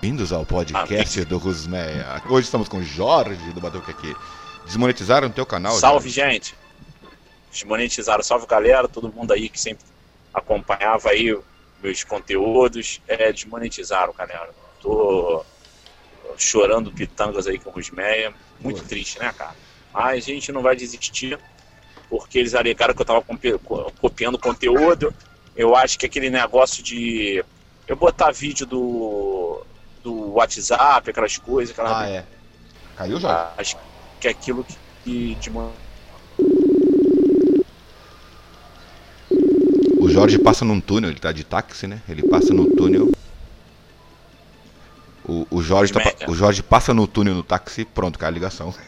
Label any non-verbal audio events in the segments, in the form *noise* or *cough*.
Bem-vindos ao podcast do Rusmeia. Hoje estamos com Jorge do Batuque aqui. Desmonetizaram o teu canal? Salve, Jorge? gente! Desmonetizaram. Salve, galera. Todo mundo aí que sempre acompanhava aí meus conteúdos. É, desmonetizaram, galera. Tô chorando pitangas aí com o Rusmeia. Muito Pô. triste, né, cara? Mas a gente não vai desistir, porque eles alegaram que eu tava copiando conteúdo. Eu acho que aquele negócio de eu botar vídeo do do WhatsApp, aquelas coisas. Aquela... Ah, é. Caiu já? Acho que é aquilo que de O Jorge passa num túnel, ele tá de táxi, né? Ele passa no túnel. O, o, Jorge, tá, o Jorge passa no túnel no táxi, pronto, cai a ligação. *laughs*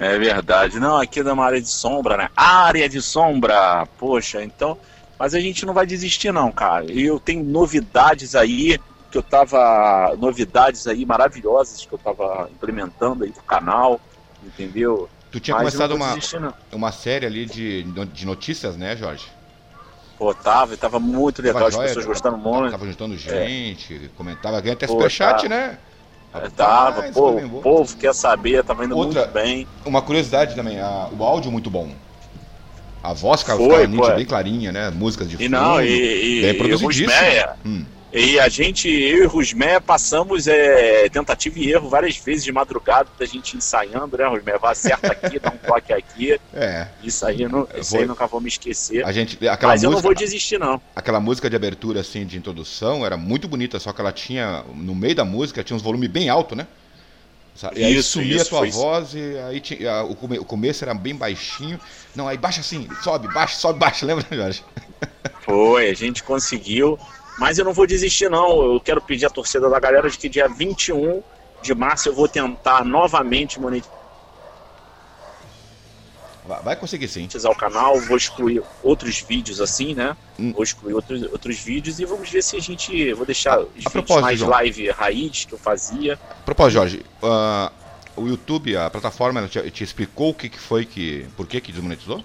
É verdade. Não, aqui é uma área de sombra, né? Área de sombra! Poxa, então. Mas a gente não vai desistir, não, cara. E eu tenho novidades aí que eu tava. novidades aí maravilhosas que eu tava implementando aí pro canal, entendeu? Tu tinha Mas começado uma, uma série ali de, de notícias, né, Jorge? Pô, tava, tava muito legal, tava as joia, pessoas gostando muito. Tava juntando é. gente, é. comentava, ganha até superchat, tá. né? É, tava, pô, o povo quer saber, tava indo Outra, muito bem. Uma curiosidade também, a, o áudio muito bom. A voz ficava, nítida, bem clarinha, né? Músicas de fundo, e não, e, bem produzidíssimo. Hum. E a gente, eu e Rusmé, passamos é, tentativa e erro várias vezes de madrugada, da gente ensaiando, né, Rusmé? Vai acerta aqui, dá um toque aqui. É. Isso aí, não, isso vou... aí nunca vou me esquecer. A gente, aquela Mas música, eu não vou desistir, não. Aquela música de abertura, assim, de introdução, era muito bonita, só que ela tinha, no meio da música, tinha uns volumes bem altos, né? E aí isso, sumia isso, a tua voz e aí tinha, o, come, o começo era bem baixinho. Não, aí baixa assim, sobe, baixa, sobe, baixa, *laughs* lembra, Jorge? Foi, a gente conseguiu. Mas eu não vou desistir, não. Eu quero pedir à torcida da galera de que dia 21 de março eu vou tentar novamente monetizar Vai conseguir sim. Monetizar o canal, vou excluir outros vídeos assim, né? Hum. Vou excluir outros, outros vídeos e vamos ver se a gente. Vou deixar os a mais João. live raiz que eu fazia. A propósito, Jorge, uh, o YouTube, a plataforma, te, te, explicou o que, que foi que. Por que, que desmonetizou?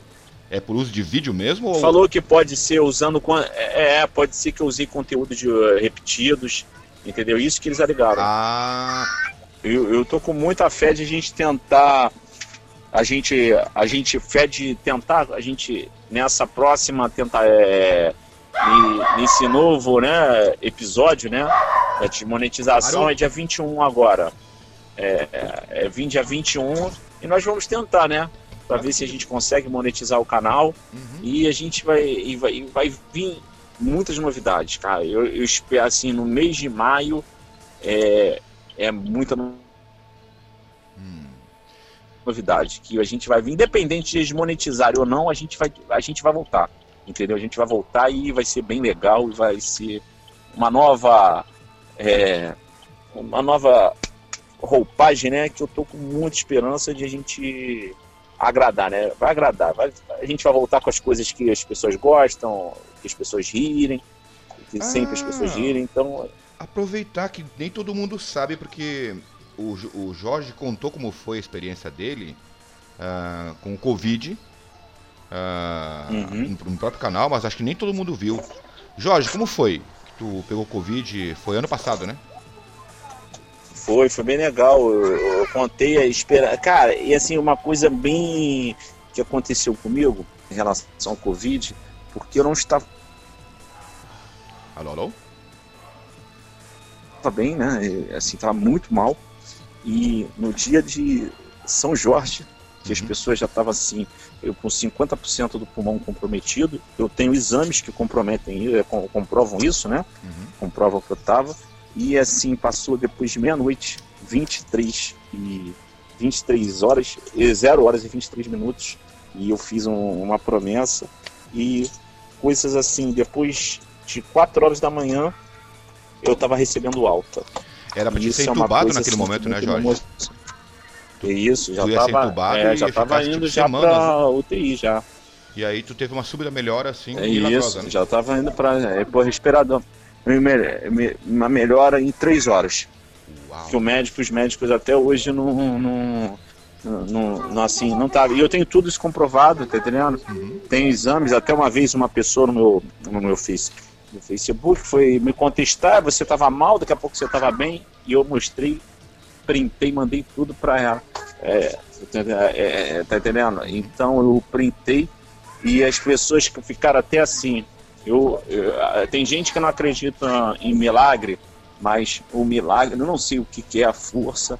É por uso de vídeo mesmo? Ou... Falou que pode ser usando. É, é, pode ser que eu usei conteúdo de uh, repetidos, entendeu? Isso que eles alegaram. Ah. Eu, eu tô com muita fé de a gente tentar. A gente, a gente fé de tentar, a gente nessa próxima tentar é, nesse novo né, episódio, né? De monetização é dia 21 agora. É, é, é dia 21 e nós vamos tentar, né? Para ver se a gente consegue monetizar o canal uhum. e a gente vai, e vai, vai vir muitas novidades, cara. Eu, eu, espero assim no mês de maio é, é muita hum. novidade que a gente vai vir, independente de eles monetizarem ou não, a gente vai, a gente vai voltar, entendeu? A gente vai voltar e vai ser bem legal e vai ser uma nova é, uma nova roupagem, né? Que eu tô com muita esperança de a gente agradar, né? Vai agradar. Vai, a gente vai voltar com as coisas que as pessoas gostam, que as pessoas rirem, que ah, sempre as pessoas ah. rirem. Então. Aproveitar que nem todo mundo sabe, porque o, o Jorge contou como foi a experiência dele uh, com o Covid. Uh, uhum. no, no próprio canal, mas acho que nem todo mundo viu. Jorge, como foi que tu pegou Covid? Foi ano passado, né? Foi, foi bem legal. Eu, eu contei a espera. Cara, e assim, uma coisa bem que aconteceu comigo em relação ao Covid, porque eu não estava. Alô, alô? Estava bem, né? Assim, estava muito mal. E no dia de São Jorge, que uhum. as pessoas já estavam assim, eu com 50% do pulmão comprometido, eu tenho exames que comprometem, eh, comprovam isso, né? Uhum. Comprovam que eu estava e assim, passou depois de meia-noite, 23 e 23 horas, 0 horas e 23 minutos, e eu fiz um, uma promessa e coisas assim, depois de 4 horas da manhã, eu estava recebendo alta. Era para ser é entubado naquele assim, momento, né, Jorge? Isso, já estava é, já tava indo tipo, já para UTI já. E aí tu teve uma súbita melhora assim, é isso, né? já estava indo para é, respirador uma melhora em três horas. Uau. Que o médico, os médicos até hoje não, não, não, não assim, não tá. E eu tenho tudo isso comprovado, tá entendendo? Uhum. Tem exames, até uma vez uma pessoa no meu, no meu Face no Facebook, foi me contestar, você estava mal, daqui a pouco você estava bem, e eu mostrei, printei, mandei tudo para ela. É, é, é, tá entendendo? Então eu printei e as pessoas que ficaram até assim. Eu, eu, tem gente que não acredita em milagre, mas o milagre, eu não sei o que, que é a força.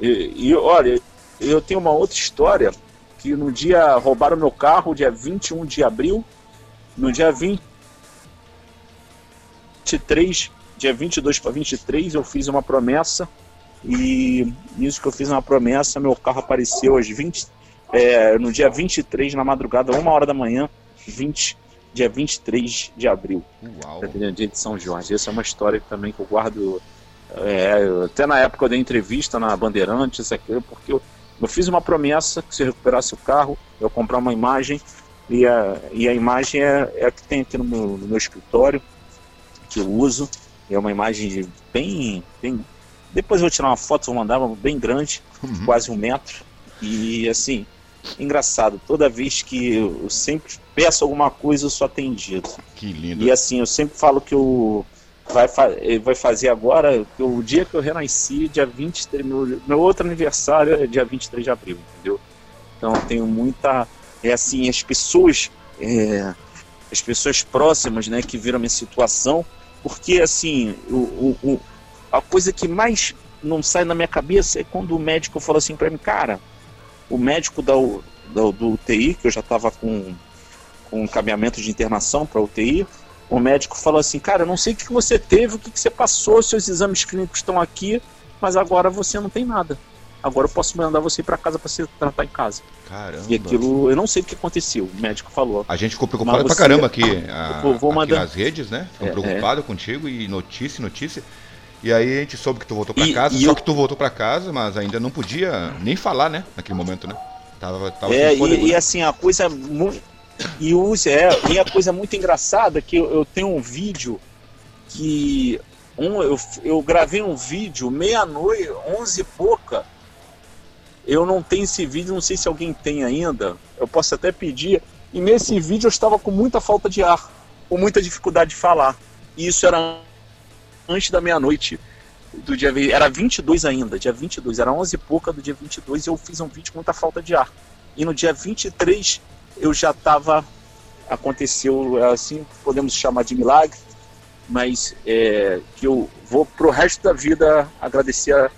E, e olha, eu tenho uma outra história que no dia roubaram meu carro, dia 21 de abril, no dia 23, dia 22 para 23, eu fiz uma promessa e nisso que eu fiz uma promessa, meu carro apareceu às 20, é, no dia 23, na madrugada, uma hora da manhã, 20, dia 23 de abril. Uau. Dia de São Jorge. Essa é uma história também que eu guardo. É, até na época eu dei entrevista na Bandeirantes, aquilo, porque eu, eu fiz uma promessa que se eu recuperasse o carro, eu comprar uma imagem, e a, e a imagem é, é a que tem aqui no meu, no meu escritório, que eu uso. É uma imagem bem, bem. Depois eu vou tirar uma foto, vou mandar bem grande, uhum. quase um metro. E assim, engraçado, toda vez que eu sempre peço alguma coisa, eu sou atendido. Que lindo. E assim, eu sempre falo que eu vai, vai fazer agora, o dia que eu renasci, dia 23, meu, meu outro aniversário é dia 23 de abril, entendeu? Então eu tenho muita. É assim, as pessoas. É, as pessoas próximas, né, que viram a minha situação, porque assim, o, o, a coisa que mais não sai na minha cabeça é quando o médico fala assim para mim, cara, o médico da, da, do UTI, que eu já estava com, com encaminhamento de internação para UTI, o médico falou assim, cara, eu não sei o que você teve, o que você passou, seus exames clínicos estão aqui, mas agora você não tem nada. Agora eu posso mandar você para casa para se tratar em casa. Caramba. E aquilo, eu não sei o que aconteceu, o médico falou. A gente ficou preocupado pra caramba aqui, a, *laughs* vou, vou aqui nas redes, né? Ficou é, preocupado é. contigo e notícia, notícia. E aí a gente soube que tu voltou para casa, e só eu... que tu voltou para casa, mas ainda não podia nem falar, né? Naquele momento, né? Tava, tava é, e, e, né? assim, a coisa muito e, use, é, e a coisa muito engraçada é que eu, eu tenho um vídeo que um, eu, eu gravei um vídeo meia-noite, onze e pouca. Eu não tenho esse vídeo, não sei se alguém tem ainda. Eu posso até pedir. E nesse vídeo eu estava com muita falta de ar, com muita dificuldade de falar. E isso era antes da meia-noite do dia era 22 ainda, dia 22, era 11 e pouca do dia 22 e eu fiz um vídeo com muita falta de ar. E no dia 23 eu já estava aconteceu assim, podemos chamar de milagre, mas é, que eu vou pro resto da vida agradecer a,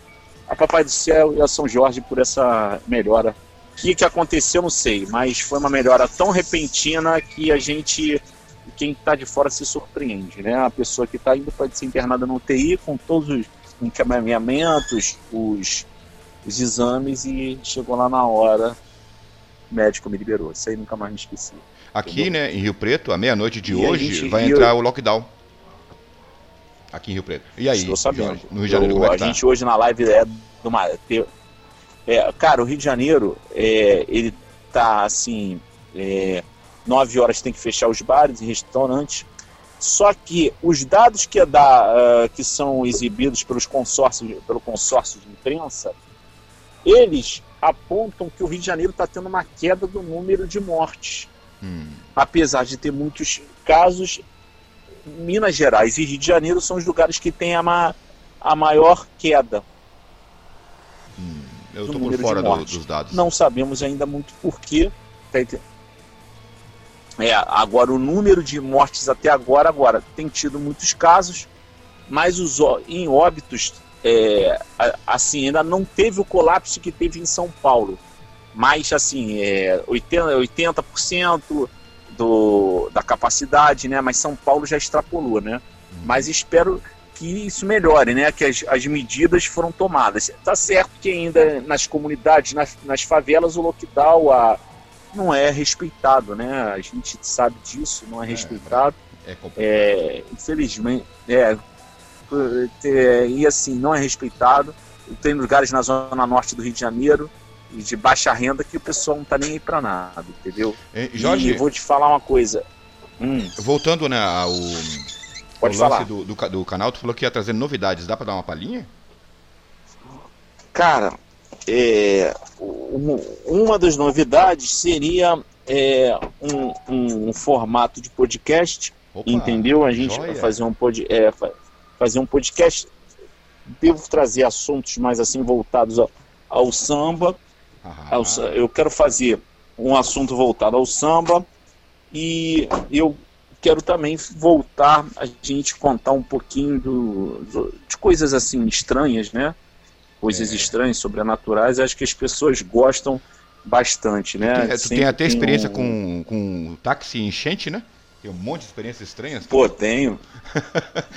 a Papai do Céu e a São Jorge por essa melhora. O que, que aconteceu, não sei, mas foi uma melhora tão repentina que a gente quem está de fora se surpreende, né? A pessoa que está indo para ser internada no UTI com todos os encaminhamentos, os, os exames e chegou lá na hora, o médico me liberou. Isso aí nunca mais me esqueci. Aqui, entendeu? né, em Rio Preto, à meia-noite de e hoje, vai entrar o lockdown. Aqui em Rio Preto. E aí, Estou sabendo. No Rio de Janeiro, Eu, como é que tá? A gente hoje na live é do uma. É, cara, o Rio de Janeiro, é, ele tá assim. É, 9 horas tem que fechar os bares e restaurantes. Só que os dados que, é da, uh, que são exibidos pelos consórcios, pelo consórcio de imprensa, eles apontam que o Rio de Janeiro está tendo uma queda do número de mortes. Hum. Apesar de ter muitos casos, Minas Gerais e Rio de Janeiro são os lugares que têm a, ma a maior queda. Hum. Eu estou por fora do, dos dados. Não sabemos ainda muito porquê. Tá é, agora o número de mortes até agora, agora tem tido muitos casos, mas os em óbitos, é, assim, ainda não teve o colapso que teve em São Paulo. Mas assim, é, 80%, 80% do, da capacidade, né? Mas São Paulo já extrapolou, né? Mas espero que isso melhore, né? Que as, as medidas foram tomadas. Tá certo que ainda nas comunidades, nas, nas favelas, o lockdown, a, não é respeitado, né? A gente sabe disso, não é, é respeitado. É, é infelizmente, é, e assim, não é respeitado. Tem lugares na zona norte do Rio de Janeiro e de baixa renda que o pessoal não tá nem aí para nada, entendeu? Jorge, e vou te falar uma coisa. Hum. Voltando né, ao, Pode ao lance do, do, do, canal, tu falou que ia trazer novidades. Dá para dar uma palhinha? Cara, é, uma das novidades seria é, um, um, um, formato de podcast Opa, entendeu? A gente vai fazer um, pod, é, fazer um podcast. Devo trazer assuntos mais assim voltados ao, ao samba. Ao, eu quero fazer um assunto voltado ao samba e eu quero também voltar a gente contar um pouquinho do, do, de coisas assim estranhas, né? Coisas é. estranhas, sobrenaturais. Acho que as pessoas gostam bastante, né? Tu tem, tu tem até experiência um... com, com táxi enchente, né? Tem um monte de experiências estranhas? Pô, tenho.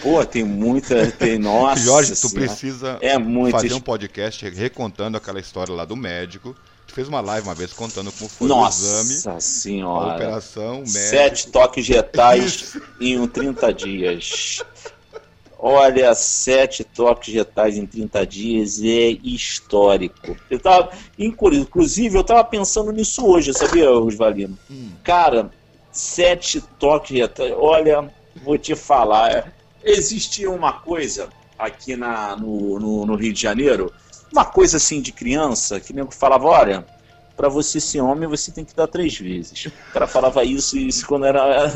Pô, tem muita. Tem, *laughs* nossa. Jorge, tu precisa é muito... fazer um podcast recontando aquela história lá do médico. Tu fez uma live uma vez contando como foi nossa o exame. Nossa senhora. A operação, médico. Sete toques retais *laughs* em 30 dias. Olha, sete toques retais em 30 dias é histórico. Eu tava, inclusive, eu tava pensando nisso hoje, sabia, Rosvalino? Hum. Cara, sete toques retais. Olha, vou te falar. Existia uma coisa aqui na, no, no, no Rio de Janeiro, uma coisa assim de criança, que nego falava, olha, para você ser homem você tem que dar três vezes. O cara falava isso, isso quando era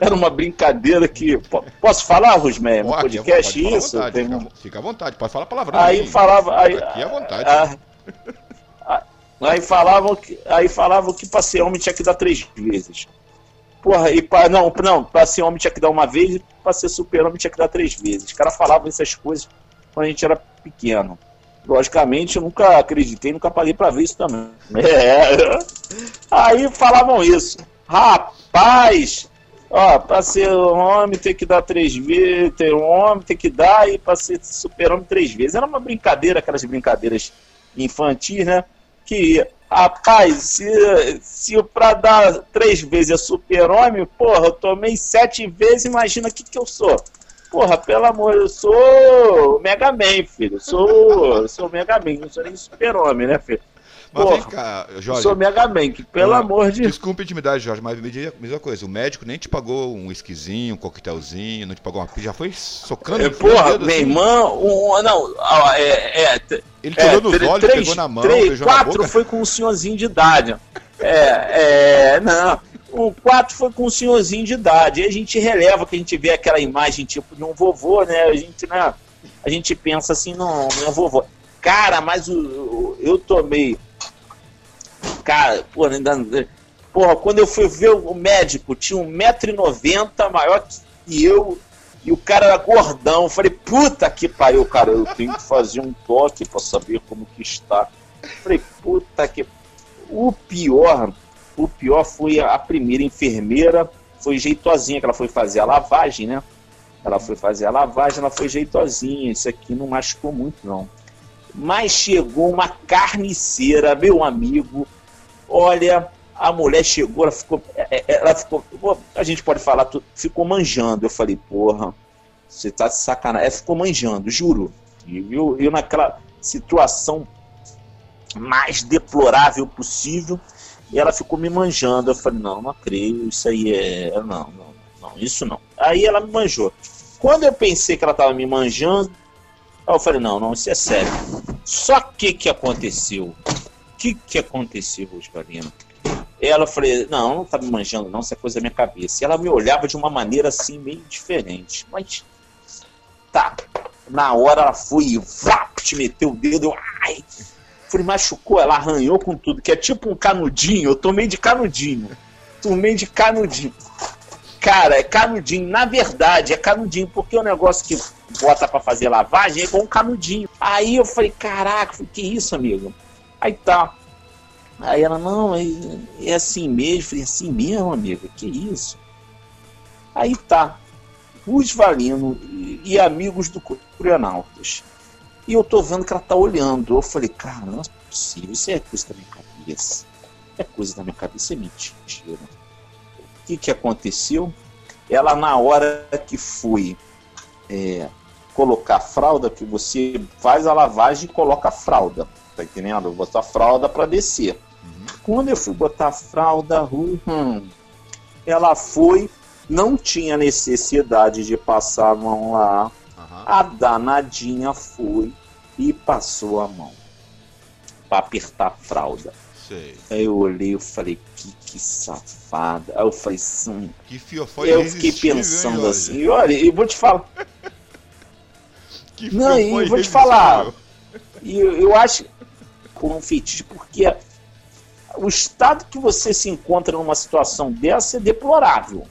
era uma brincadeira que posso falar, Rosmé, no podcast pode isso? Vontade, tem... fica, fica, à vontade, pode falar palavrão. Aí, aí falava, aí, aqui à vontade. A, a, aí falavam que aí falavam que para ser homem tinha que dar três vezes. Porra, e pra, não, não, pra ser homem tinha que dar uma vez e pra ser super-homem tinha que dar três vezes. Os caras falavam essas coisas quando a gente era pequeno. Logicamente, eu nunca acreditei, nunca paguei pra ver isso também. *laughs* É. Aí falavam isso. Rapaz, ó, pra ser homem tem que dar três vezes, ter um homem tem que dar, e pra ser super-homem três vezes. Era uma brincadeira, aquelas brincadeiras infantis, né? Que Rapaz, se, se pra dar três vezes é super-homem, porra, eu tomei sete vezes, imagina o que, que eu sou. Porra, pelo amor, eu sou Mega Man, filho. Eu sou, sou Mega Man, não sou nem super-homem, né, filho? Mas Porra, vem cá, Jorge. Sou Mega Man, que pelo amor de Desculpa a intimidade, Jorge, mas me diga a mesma coisa. O médico nem te pagou um esquisinho, um coquetelzinho, não te pagou uma Já foi socando. É, porra, dedo, meu assim. irmão, um, não, é, é, Ele tirou é, nos olhos, três, pegou na mão, três, beijou quatro na boca. foi com um senhorzinho de idade. É, é, não. O quatro foi com um senhorzinho de idade. E a gente releva que a gente vê aquela imagem tipo de um vovô, né? A gente, né? A gente pensa assim, não, não é vovô. Cara, mas o, o eu tomei Cara, porra, ainda. Porra, quando eu fui ver o médico, tinha 1,90m maior que eu, e o cara era gordão. Eu falei, puta que pariu, cara, eu tenho que fazer um toque para saber como que está. Eu falei, puta que. O pior, o pior foi a primeira enfermeira, foi jeitosinha, que ela foi fazer a lavagem, né? Ela foi fazer a lavagem, ela foi jeitosinha. Isso aqui não machucou muito, não. Mas chegou uma carniceira, meu amigo, Olha, a mulher chegou, ela ficou, é, é, ela ficou, a gente pode falar, ficou manjando. Eu falei, porra, você tá de sacanagem. Ela ficou manjando, juro. E eu, eu naquela situação mais deplorável possível, e ela ficou me manjando. Eu falei, não, não creio, isso aí é. Não, não, não, isso não. Aí ela me manjou. Quando eu pensei que ela estava me manjando, eu falei, não, não, isso é sério. Só que que aconteceu? que, que aconteceu, Rosvalino? Ela falei, não, não tá me manjando, não, isso é coisa da minha cabeça. E ela me olhava de uma maneira assim, meio diferente. Mas tá. Na hora ela foi e te meteu o dedo, ai! Falei, machucou, ela arranhou com tudo, que é tipo um canudinho, eu tomei de canudinho. Tomei de canudinho. Cara, é canudinho. Na verdade, é canudinho, porque o negócio que bota para fazer lavagem é com um canudinho. Aí eu falei, caraca, que isso, amigo? Aí tá. Aí ela, não, é, é assim mesmo. Falei, é assim mesmo, amiga? Que isso? Aí tá. Luz Valino e, e amigos do Curianautas. E eu tô vendo que ela tá olhando. Eu falei, cara, não é possível. Isso é coisa da minha cabeça. É coisa da minha cabeça, é mentira. O que que aconteceu? Ela, na hora que foi é, colocar a fralda, que você faz a lavagem e coloca a fralda tá entendendo? Eu botar a fralda para descer. Uhum. Quando eu fui botar a fralda, hum, ela foi, não tinha necessidade de passar a mão lá. A danadinha foi e passou a mão para apertar a fralda. Sei. Aí eu olhei e falei, que, que safada. Aí eu falei, sim. Que foi Eu fiquei pensando hein, assim, e olha, eu vou te falar. *laughs* que Não, e vou te falar. E eu, eu acho por um fetiche, porque o estado que você se encontra numa situação dessa é deplorável.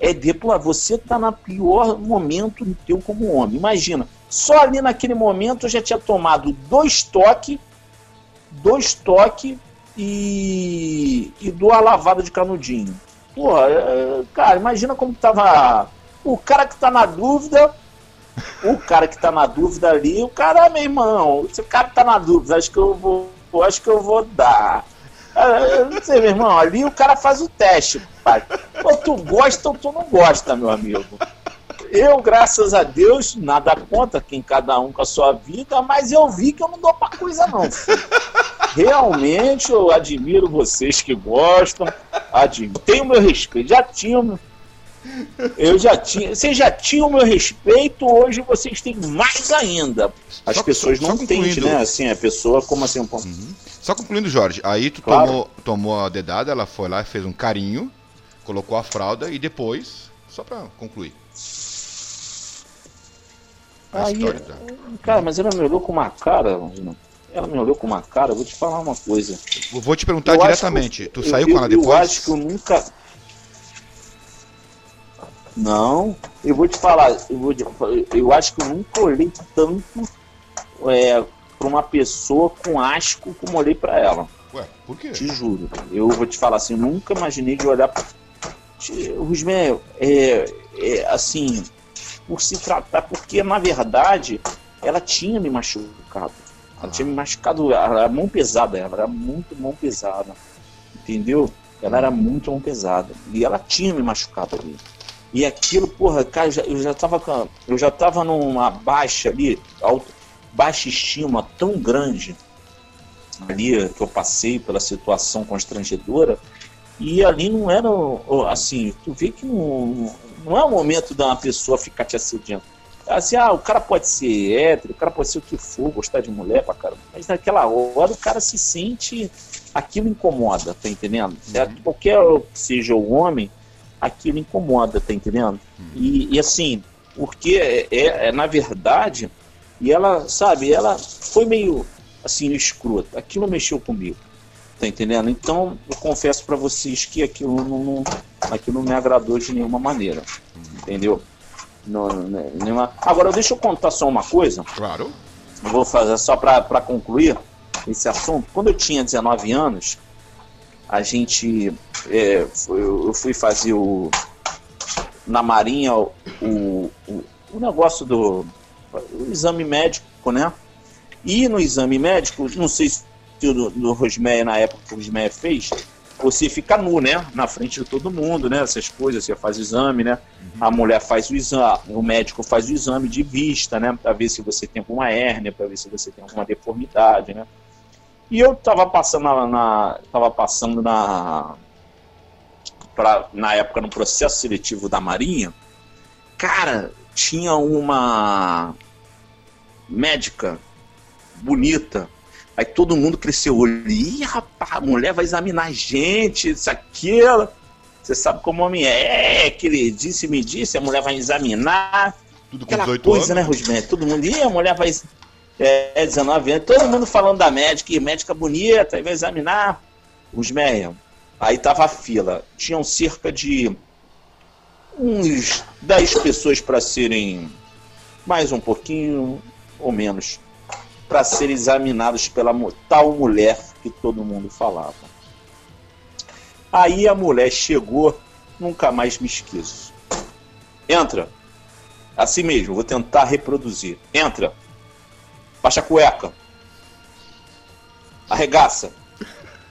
É, deplorável. Você está no pior momento teu como homem. Imagina, só ali naquele momento eu já tinha tomado dois toques dois toques e, e duas lavadas de canudinho. Porra, é, cara, imagina como tava. O cara que tá na dúvida. O cara que tá na dúvida ali, o cara, meu irmão, se o cara tá na dúvida, acho que eu vou. Acho que eu vou dar. Sei, meu irmão, ali o cara faz o teste, pai. Ou tu gosta ou tu não gosta, meu amigo. Eu, graças a Deus, nada contra quem cada um com a sua vida, mas eu vi que eu não dou pra coisa, não. Filho. Realmente eu admiro vocês que gostam. Admiro. Tenho meu respeito. Já tinham. Eu já tinha. Vocês já tinham meu respeito, hoje vocês têm mais ainda. As só, pessoas só, não entendem, né? Assim, a pessoa como assim um ponto. Uhum. Só concluindo, Jorge, aí tu claro. tomou, tomou a dedada, ela foi lá, fez um carinho, colocou a fralda e depois, só pra concluir. Aí, cara, mas ela me olhou com uma cara, ela me olhou com uma cara, vou te falar uma coisa. Eu vou te perguntar eu diretamente, tu eu, saiu eu, com ela depois? Eu acho que eu nunca... Não, eu vou te falar, eu, vou, eu acho que eu nunca olhei tanto é, pra uma pessoa com asco como olhei pra ela. Ué, por quê? Te juro. Eu vou te falar assim, eu nunca imaginei de olhar pra... Rusmel, é, é, assim, por se tratar, porque na verdade ela tinha me machucado. Ela tinha me machucado, ela era mão pesada, ela era muito mão pesada. Entendeu? Ela era muito mão pesada. E ela tinha me machucado ali. E aquilo, porra, cara, eu já, tava, eu já tava numa baixa ali, alto, baixa estima tão grande ali que eu passei pela situação constrangedora. E ali não era assim, tu vê que não, não é o momento da pessoa ficar te assediando. Assim, ah, o cara pode ser hétero, o cara pode ser o que for, gostar de mulher pra caramba. Mas naquela hora o cara se sente. Aquilo incomoda, tá entendendo? Uhum. Qualquer que seja o homem, aquilo incomoda, tá entendendo? E, e, assim, porque é, é, é, na verdade, e ela, sabe, ela foi meio assim, escrota. Aquilo mexeu comigo. Tá entendendo? Então, eu confesso para vocês que aquilo não, não, aquilo não me agradou de nenhuma maneira. Entendeu? Não, né, nenhuma... Agora, deixa eu contar só uma coisa. Claro. Eu vou fazer só para concluir esse assunto. Quando eu tinha 19 anos, a gente. É, eu fui fazer o. Na Marinha, o, o, o negócio do. O exame médico, né? E no exame médico, não sei se do, do Rosmeia, na época que o Rosmeia fez, você fica nu, né? Na frente de todo mundo, né? Essas coisas, você faz o exame, né? Uhum. A mulher faz o exame, o médico faz o exame de vista, né? Para ver se você tem alguma hérnia, para ver se você tem alguma deformidade, né? E eu tava passando na, na tava passando na pra, na época no processo seletivo da Marinha, cara, tinha uma médica bonita, Aí todo mundo cresceu o olho. Ih, rapaz, a mulher vai examinar a gente, isso, aquilo. Você sabe como homem é, que ele disse, me disse, a mulher vai examinar. Tudo com Aquela 18 coisa, né, anos. né, Rosmé? Todo mundo, ih, a mulher vai. É, 19 anos, todo mundo falando da médica, e médica bonita, aí vai examinar. Rosmé, aí tava a fila. Tinham cerca de uns 10 pessoas para serem mais um pouquinho ou menos para serem examinados pela tal mulher que todo mundo falava. Aí a mulher chegou, nunca mais me esqueço. Entra. Assim mesmo, vou tentar reproduzir. Entra. Baixa a cueca. Arregaça.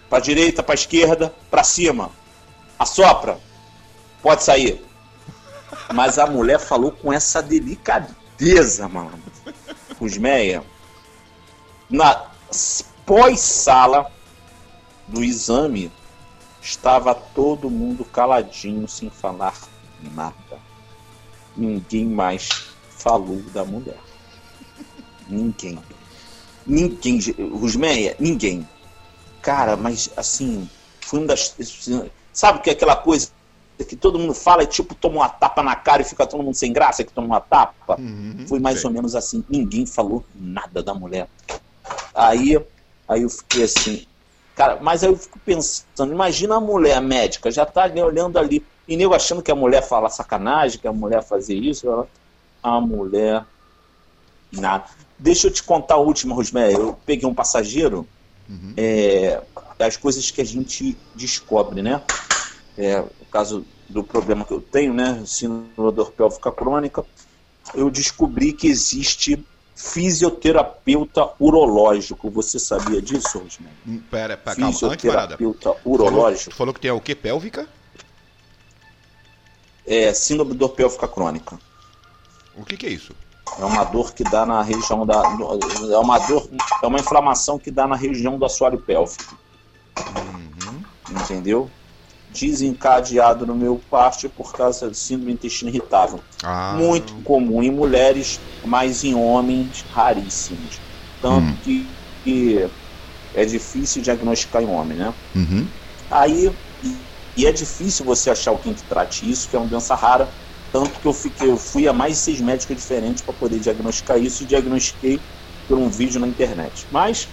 Para direita, para esquerda, para cima. Assopra. Pode sair. Mas a mulher falou com essa delicadeza, mano. Cusmeia, na pós-sala do exame, estava todo mundo caladinho, sem falar nada. Ninguém mais falou da mulher. Ninguém. Ninguém. Rusmeia, ninguém. Cara, mas assim, foi uma das. Sabe que é aquela coisa que todo mundo fala e tipo toma uma tapa na cara e fica todo mundo sem graça que toma uma tapa? Uhum, foi mais sei. ou menos assim. Ninguém falou nada da mulher. Aí, aí eu fiquei assim, cara, mas aí eu fico pensando, imagina a mulher médica, já tá ali olhando ali, e nego achando que a mulher fala sacanagem, que a mulher fazia isso, ela, a mulher. Nada. Deixa eu te contar a última, Rosmé. Eu peguei um passageiro, uhum. é, as coisas que a gente descobre, né? É, o caso do problema que eu tenho, né? Síndrome dor pélvica crônica, eu descobri que existe fisioterapeuta urológico. Você sabia disso, Rosmé? Hum, pera, pera, calma, Fisioterapeuta urológico. Falou, tu falou que tem o que? Pélvica? É, síndrome dor pélvica crônica. O que, que é isso? É uma dor que dá na região da. É uma dor. É uma inflamação que dá na região do assoalho pélvico. Uhum. Entendeu? Desencadeado no meu parte por causa de síndrome intestino irritável. Ah. Muito comum em mulheres, mas em homens raríssimos. Tanto hum. que, que, é difícil diagnosticar em homem, né? Uhum. Aí. E é difícil você achar alguém que trate isso, que é uma doença rara tanto que eu, fiquei, eu fui a mais seis médicos diferentes para poder diagnosticar isso e diagnostiquei por um vídeo na internet. Mas,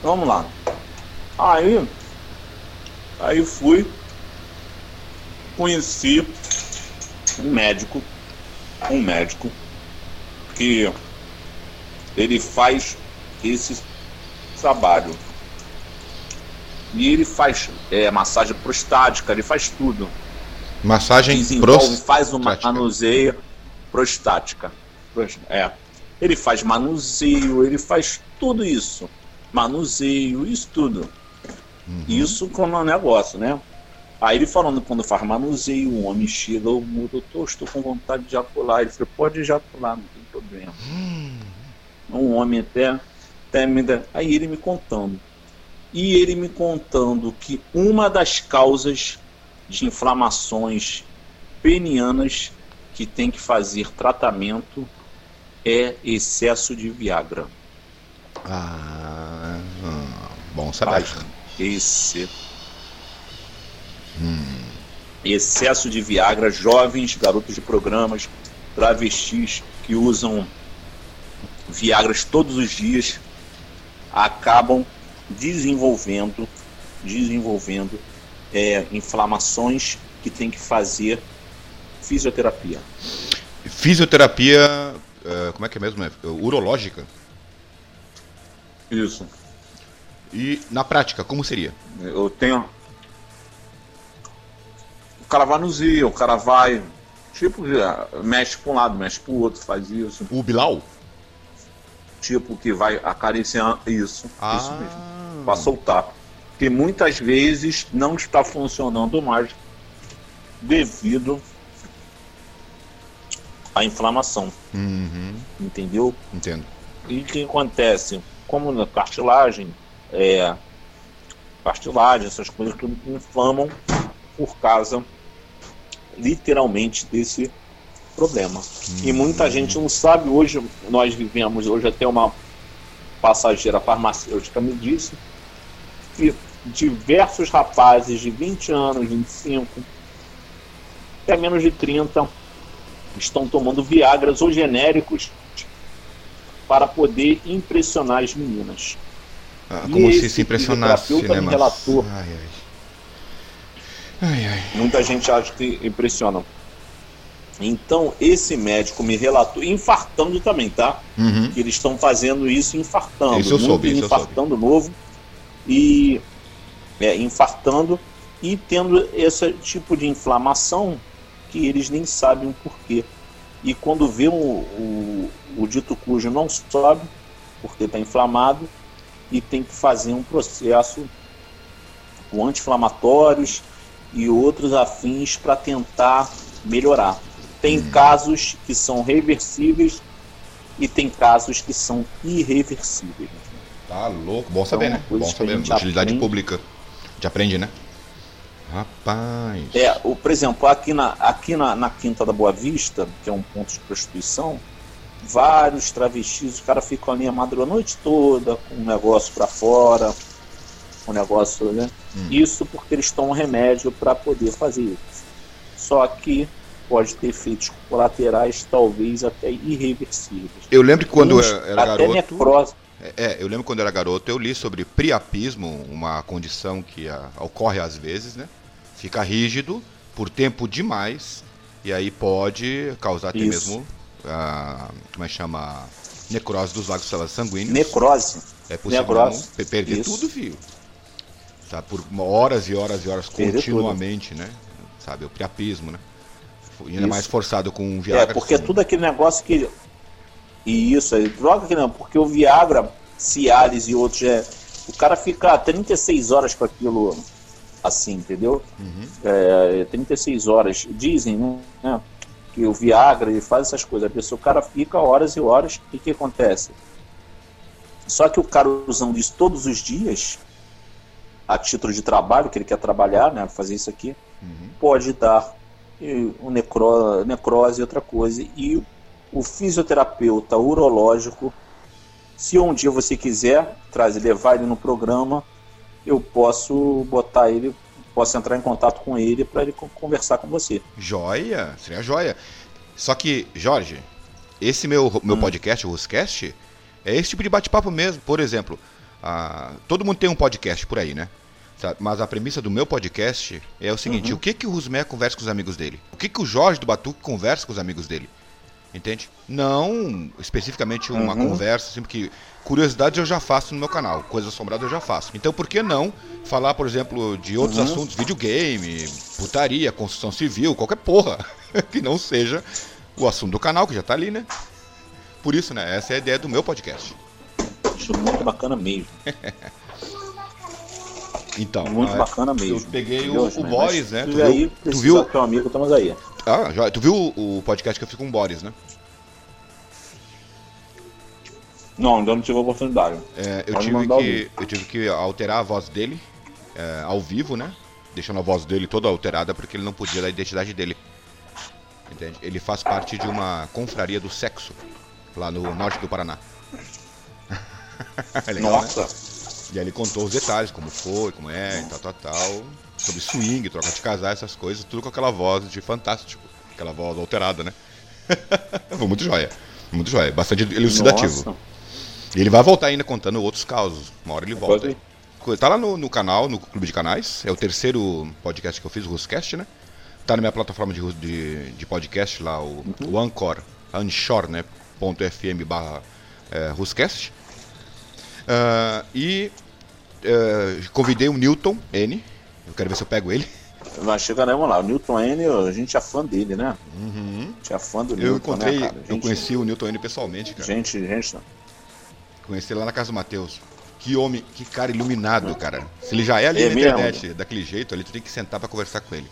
vamos lá. Aí, aí fui, conheci um médico, um médico que ele faz esse trabalho. E ele faz é, massagem prostática, ele faz tudo. Massagem desenvolve, faz uma manuseio prostática. É. Ele faz manuseio, ele faz tudo isso. Manuseio, isso tudo. Uhum. Isso como é um negócio, né? Aí ele falando, quando faz manuseio, o homem chega, o doutor, estou com vontade de ejacular. Ele falou, pode ejacular, não tem problema. Uhum. Um homem até, até me... Aí ele me contando. E ele me contando que uma das causas de inflamações penianas que tem que fazer tratamento é excesso de Viagra. Ah, bom saber. Esse. Hum. Excesso de Viagra, jovens, garotos de programas, travestis que usam Viagras todos os dias acabam desenvolvendo, desenvolvendo é, inflamações que tem que fazer fisioterapia. Fisioterapia, uh, como é que é mesmo? É, urológica? Isso. E na prática, como seria? Eu tenho. O cara vai no Zia, o cara vai. Tipo, mexe para um lado, mexe para o outro, faz isso. O Bilal? Tipo, que vai acariciando. Isso, ah. isso mesmo. Para soltar que muitas vezes não está funcionando mais devido à inflamação. Uhum. Entendeu? Entendo. E o que acontece? Como na cartilagem, é, cartilagem, essas coisas tudo inflamam por causa literalmente desse problema. Uhum. E muita gente não sabe, hoje nós vivemos, hoje até uma passageira farmacêutica me disse que diversos rapazes de 20 anos, 25, até menos de 30, estão tomando Viagras ou genéricos para poder impressionar as meninas. Ah, como se se impressionasse, né, mas... relator, ai, ai. Ai, Muita gente acha que impressiona. Então, esse médico me relatou, infartando também, tá? Uhum. Que eles estão fazendo isso infartando. Isso eu soube, isso infartando novo. E é, infartando e tendo esse tipo de inflamação que eles nem sabem o porquê. E quando vê o, o, o dito cujo não sobe, porque está inflamado, e tem que fazer um processo com anti-inflamatórios e outros afins para tentar melhorar. Tem hum. casos que são reversíveis e tem casos que são irreversíveis. Tá louco, bom saber, então, né? Bom saber, utilidade aprende. pública gente aprende, né? Rapaz. É, o, por exemplo, aqui, na, aqui na, na Quinta da Boa Vista, que é um ponto de prostituição, vários travestis, os caras ficam ali a madrugada a noite toda, com um negócio para fora, um negócio, né? Hum. Isso porque eles tomam remédio para poder fazer isso. Só que pode ter efeitos colaterais, talvez até irreversíveis. Eu lembro que quando Uns, era até garoto. Necrose. É, eu lembro quando eu era garoto, eu li sobre priapismo, uma condição que a, ocorre às vezes, né? Fica rígido por tempo demais e aí pode causar até Isso. mesmo a, como é que chama? Necrose dos vasos sanguíneos. Necrose. É possível Necrose. perder Isso. tudo, viu? Sabe, por horas e horas e horas perder continuamente, tudo. né? Sabe, o priapismo, né? ainda Isso. mais forçado com um Viagra. É, porque tudo aquele negócio que. E isso, aí, droga que não, porque o Viagra, Cialis e outros, é, o cara fica 36 horas com aquilo assim, entendeu? Uhum. É, 36 horas. Dizem, né? Que o Viagra ele faz essas coisas. A pessoa, o cara fica horas e horas. O que, que acontece? Só que o cara usando isso todos os dias, a título de trabalho, que ele quer trabalhar, né? Fazer isso aqui, uhum. pode dar o necro, necrose e outra coisa. E o fisioterapeuta urológico, se um dia você quiser trazer, levar ele no programa, eu posso botar ele, posso entrar em contato com ele para ele conversar com você. Joia, seria joia. Só que, Jorge, esse meu, meu hum. podcast, o Ruscast, é esse tipo de bate-papo mesmo. Por exemplo, ah, todo mundo tem um podcast por aí, né? Mas a premissa do meu podcast é o seguinte: uhum. o que que o Rusmé conversa com os amigos dele? O que que o Jorge do Batuque conversa com os amigos dele? Entende? Não especificamente uma uhum. conversa, assim, porque curiosidades eu já faço no meu canal, coisas assombradas eu já faço. Então por que não falar, por exemplo, de outros uhum. assuntos, videogame, putaria, construção civil, qualquer porra *laughs* que não seja o assunto do canal, que já tá ali, né? Por isso, né? Essa é a ideia do meu podcast. Acho muito bacana mesmo. *laughs* Então, muito bacana mesmo. Eu peguei o, o Boris, né? Tu viu, aí, tu viu? Teu amigo, estamos aí. Ah, já, tu viu o podcast que eu fiz com o Boris, né? Não, ainda não tive a oportunidade. É, eu, tive que, eu tive que alterar a voz dele é, ao vivo, né? Deixando a voz dele toda alterada porque ele não podia dar a identidade dele. Entende? Ele faz parte de uma confraria do sexo lá no norte do Paraná. *laughs* é legal, Nossa! Né? E aí ele contou os detalhes, como foi, como é, e tal, tal, tal. Sobre swing, troca de casar, essas coisas, tudo com aquela voz de fantástico. Aquela voz alterada, né? *laughs* foi muito joia. Muito joia. Bastante elucidativo. Nossa. E ele vai voltar ainda contando outros casos. Uma hora ele volta. Tá lá no, no, canal, no Clube de Canais. É o terceiro podcast que eu fiz, o Ruscast, né? Tá na minha plataforma de, de, de podcast lá, o, uhum. o Anchor, Anchor, né? .fm barra é, Ruscast. Uh, e uh, convidei o Newton N. Eu quero ver se eu pego ele. Mas chega, né, vamos lá. O Newton N, a gente é fã dele, né? Uhum. A gente é fã do eu Newton, encontrei, né, gente... Eu conheci o Newton N pessoalmente, cara. Gente, gente. Conheci ele lá na casa do Matheus. Que homem, que cara iluminado, cara. Se ele já é ali é na mesmo. internet, daquele jeito ali, tu tem que sentar pra conversar com ele.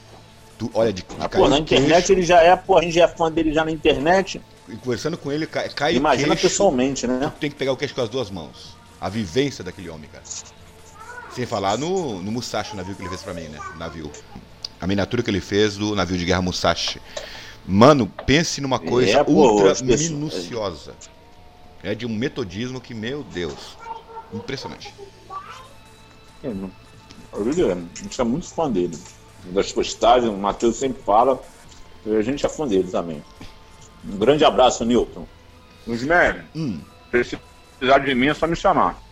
Tu, olha, de, de ah, pô, na internet queixo. ele já é, pô, a gente já é fã dele já na internet. E conversando com ele, cai, cai Imagina queixo, pessoalmente, né? Tu tem que pegar o queixo com as duas mãos a vivência daquele homem, cara. Sem falar no, no Musashi, o navio que ele fez pra mim, né? navio. A miniatura que ele fez do navio de guerra Musashi. Mano, pense numa coisa é, ultra pô, minuciosa. É de um metodismo que, meu Deus, impressionante. É, a gente é muito fã dele. Das postagens, o Matheus sempre fala, a gente é fã dele também. Um grande abraço, Newton. Osmer, hum precisar de mim é só me chamar.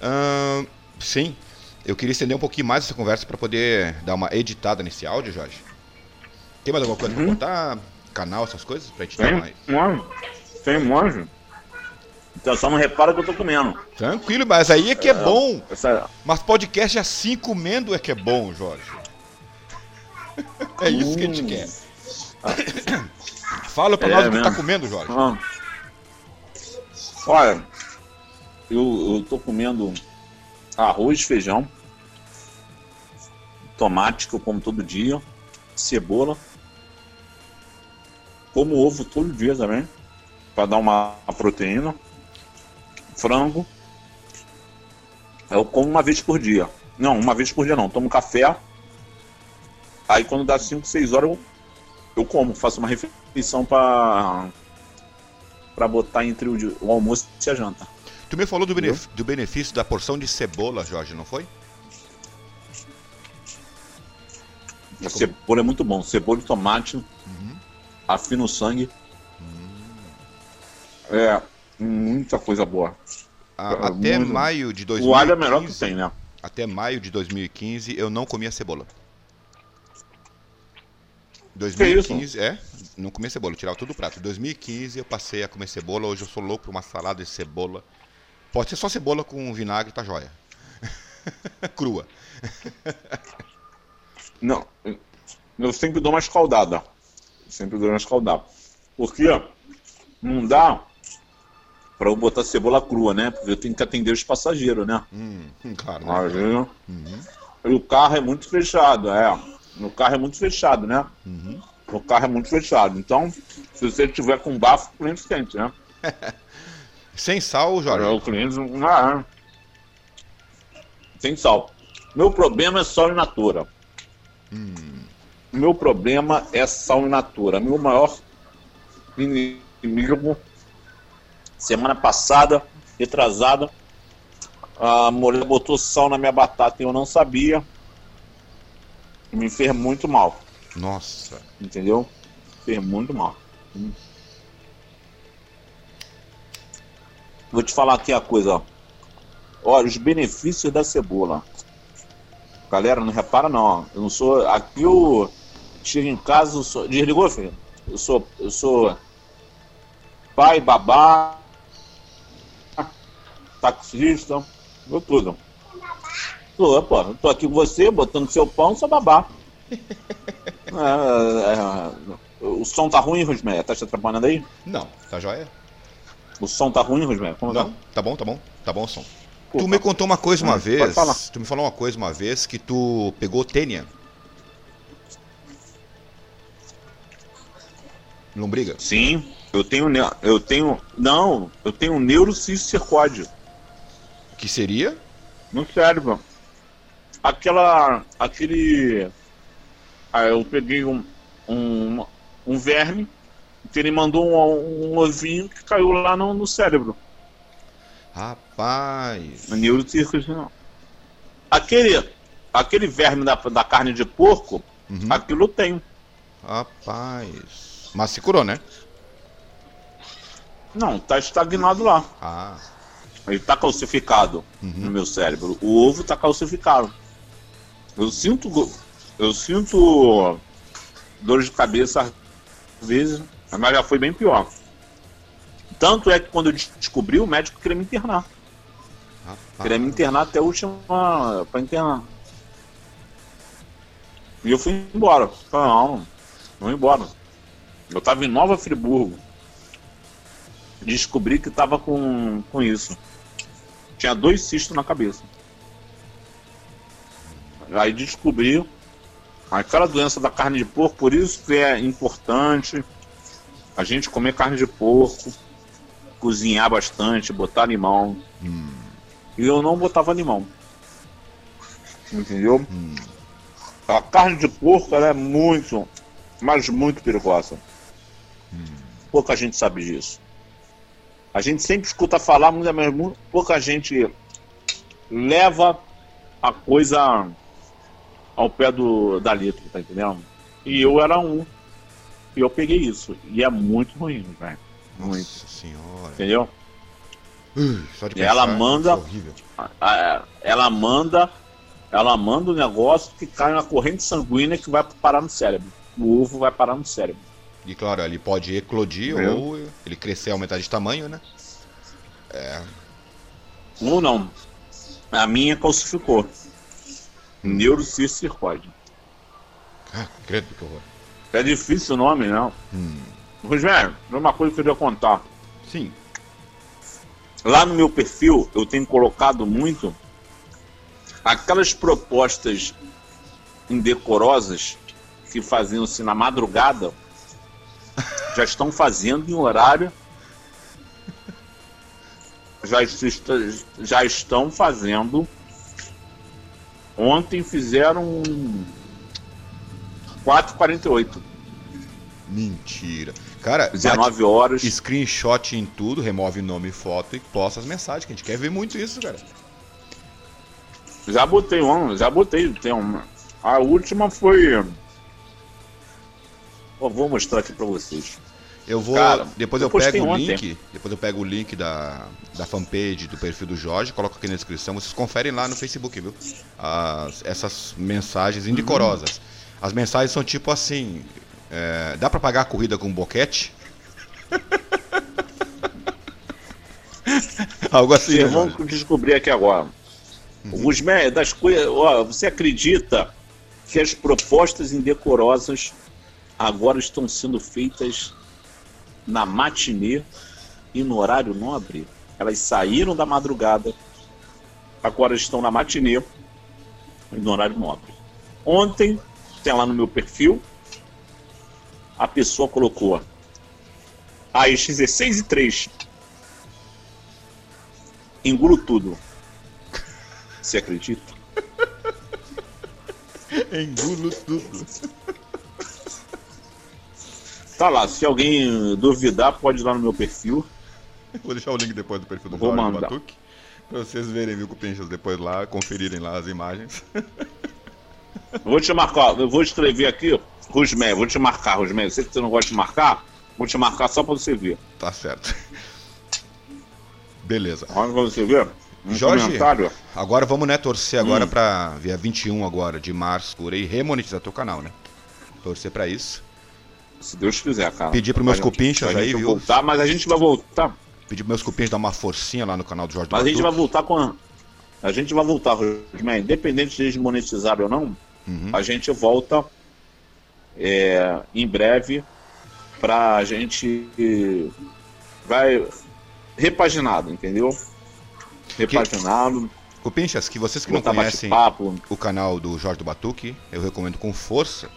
Uh, sim. Eu queria estender um pouquinho mais essa conversa para poder dar uma editada nesse áudio, Jorge. Tem mais alguma coisa uhum. pra contar? Canal, essas coisas? Pra gente tem, mais. Mano, tem monte. Então só não repara que eu tô comendo. Tranquilo, mas aí é que é, é bom. Essa... Mas podcast assim comendo é que é bom, Jorge. *laughs* é isso que a gente hum. quer. *coughs* Fala pra é nós o que tá comendo, Jorge. Ah. Olha, eu, eu tô comendo arroz, feijão, tomate que eu como todo dia, cebola, como ovo todo dia também, para dar uma, proteína, frango. Eu como uma vez por dia. Não, uma vez por dia não. Tomo café. Aí quando dá 5, 6 horas eu, eu como, faço uma refeição para para botar entre o, o, almoço e a janta. Tu me falou do, benef do benefício da porção de cebola, Jorge, não foi? A cebola é muito bom. Cebola e tomate uhum. afina o sangue. Uhum. É, muita coisa boa. É, até muito... maio de 2015. O alho é melhor que tem, né? Até maio de 2015 eu não comia cebola. 2015, é, não comia cebola, eu tirava tudo do prato. 2015 eu passei a comer cebola, hoje eu sou louco por uma salada de cebola. Pode ser só cebola com vinagre, tá joia. *laughs* Crua. Não, eu sempre dou uma escaldada. Sempre dou uma escaldada. Porque não dá para eu botar cebola crua, né? Porque eu tenho que atender os passageiros, né? Hum, claro. Né? Uhum. E o carro é muito fechado, é. No carro é muito fechado, né? Uhum. O carro é muito fechado. Então, se você tiver com bafo, o cliente sente, né? *laughs* Sem sal, Jorge? O cliente. Ah, é. Sem sal. Meu problema é sal in natura. Hum. Meu problema é sal in natura. Meu maior inimigo, semana passada, retrasada, a mulher botou sal na minha batata e eu não sabia. Me fez muito mal. Nossa. Entendeu? Fez muito mal. Vou te falar aqui a coisa. Olha, os benefícios da cebola. Galera, não repara não. Eu não sou. Aqui eu chego em casa, eu sou. Desligou, filho? Eu sou. Eu sou pai, babá, taxista, eu tudo. Tô, pô, tô aqui com você, botando seu pão, sou babá. *laughs* é, é, o som tá ruim, Rosmeia? Tá te atrapalhando aí? Não, tá joia. O som tá ruim, Rosmeia? Como Não, tá? tá bom, tá bom. Tá bom o som. Tu me contou uma coisa uma hum, vez. Tu me falou uma coisa uma vez que tu pegou tênia. Lombriga? Sim, eu tenho. Eu tenho. Não, eu tenho neurocicercóide. Que seria? No cérebro aquela. aquele. Aí eu peguei um, um, um verme, que ele mandou um, um ovinho que caiu lá no, no cérebro. Rapaz. No neurocirurgião. Aquele, aquele verme da, da carne de porco, uhum. aquilo tem. Rapaz. Mas se curou, né? Não, tá estagnado lá. Ah. Ele tá calcificado uhum. no meu cérebro. O ovo tá calcificado. Eu sinto. Eu sinto dor de cabeça às vezes, mas já foi bem pior. Tanto é que quando eu descobri, o médico queria me internar. Ah, queria me internar até a última. pra internar. E eu fui embora. Falei, não, vou embora. Eu tava em Nova Friburgo. Descobri que tava com, com isso. Tinha dois cistos na cabeça. Aí descobriu aquela doença da carne de porco, por isso que é importante a gente comer carne de porco, cozinhar bastante, botar limão. Hum. E eu não botava limão. Entendeu? Hum. A carne de porco é muito, mas muito perigosa. Hum. Pouca gente sabe disso. A gente sempre escuta falar, mas pouca gente leva a coisa ao pé do, da letra, tá entendendo? E eu era um. E eu peguei isso. E é muito ruim, velho. Muito. Nossa senhora. Entendeu? Uh, e ela manda. É ela manda. Ela manda o um negócio que cai na corrente sanguínea que vai parar no cérebro. O ovo vai parar no cérebro. E claro, ele pode eclodir ou ele crescer aumentar de tamanho, né? É. Ou não. A minha calcificou. Neurocircircoide. Ah, credo que horror. É difícil o nome, não. Hum. Rogério, uma coisa que eu queria contar. Sim. Lá no meu perfil, eu tenho colocado muito aquelas propostas indecorosas que faziam-se na madrugada, *laughs* já estão fazendo em horário. Já, já estão fazendo Ontem fizeram 4,48. Mentira. Cara, 19 horas. Screenshot em tudo, remove nome e foto e posta as mensagens, que a gente quer ver muito isso, cara. Já botei uma, já botei. Tem uma. A última foi. Oh, vou mostrar aqui pra vocês. Eu vou. Cara, depois eu, eu pego o link. Depois eu pego o link da, da fanpage, do perfil do Jorge, coloco aqui na descrição. Vocês conferem lá no Facebook, viu? As, essas mensagens indecorosas. Uhum. As mensagens são tipo assim. É, dá pra pagar a corrida com um boquete? *laughs* Algo assim. Né, vamos descobrir aqui agora. Uhum. Os das coisas. Você acredita que as propostas indecorosas agora estão sendo feitas na matinê e no horário nobre? Elas saíram da madrugada, agora estão na matinê e no horário nobre. Ontem, tem lá no meu perfil, a pessoa colocou às 16 e 3 engulo tudo. Você acredita? *laughs* Engulo tudo. Tá lá, se alguém duvidar, pode ir lá no meu perfil. Vou deixar o link depois do perfil do Vou mandar. Batuque. Pra vocês verem, viu, Pinchas, depois lá, conferirem lá as imagens. *laughs* Vou te marcar, eu vou escrever aqui, Rusmé, vou te marcar, Rusmé. Eu sei que você não gosta de marcar, vou te marcar só pra você ver. Tá certo. Beleza. Olha pra você ver. Um Jorge, agora vamos né, torcer agora hum. pra dia 21 agora de março, por aí, remonetizar teu canal, né? Torcer pra isso. Se Deus quiser, cara. Pedir pros meus cupinchas aí, viu? Voltar, mas a gente vai voltar. Pedir pros meus cupinchas dar uma forcinha lá no canal do Jorge Mas a gente vai voltar com a... A gente vai voltar, Rosman, independente de eles monetizarem ou não, uhum. a gente volta é, em breve pra gente vai repaginado, entendeu? repaginado. O Pinchas, que vocês que não conhecem o canal do Jorge do Batuque, eu recomendo com força.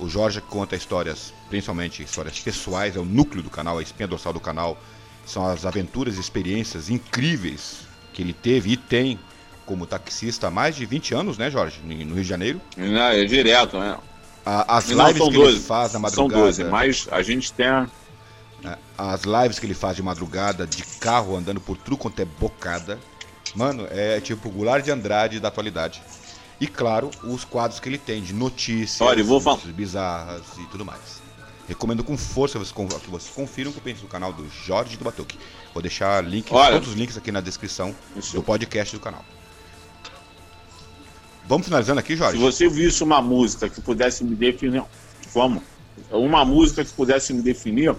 O Jorge conta histórias, principalmente histórias pessoais, é o núcleo do canal, a espinha dorsal do canal. São as aventuras e experiências incríveis que ele teve e tem como taxista há mais de 20 anos, né, Jorge? No Rio de Janeiro. Não, é direto, né? As lives que 12, ele faz na madrugada. São 12, mas a gente tem. É, as lives que ele faz de madrugada, de carro, andando por tudo quanto é bocada. Mano, é tipo o Goulart de Andrade da atualidade. E claro, os quadros que ele tem de notícias, Olha, vou falar. bizarras e tudo mais. Recomendo com força que vocês confiram o que do canal do Jorge do Batuque. Vou deixar link, todos os links aqui na descrição Isso. do podcast do canal. Vamos finalizando aqui, Jorge? Se você visse uma música que pudesse me definir. Vamos. Uma música que pudesse me definir.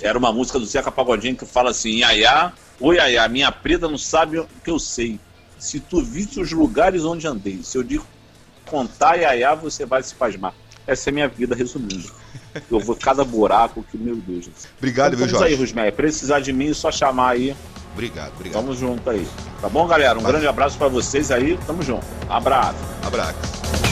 Era uma música do Zeca Pagodinho que fala assim: Iaiá, Oi, a minha preta não sabe o que eu sei. Se tu visse os lugares onde andei, se eu digo contar Iaiá, você vai se pasmar. Essa é minha vida resumindo. Eu vou cada buraco que, meu Deus. Obrigado, então, viu, Jorge? aí, Rusmé. Precisar de mim, é só chamar aí. Obrigado, obrigado. Tamo junto aí. Tá bom, galera? Um Valeu. grande abraço para vocês aí. Tamo junto. Abraço. Abraço.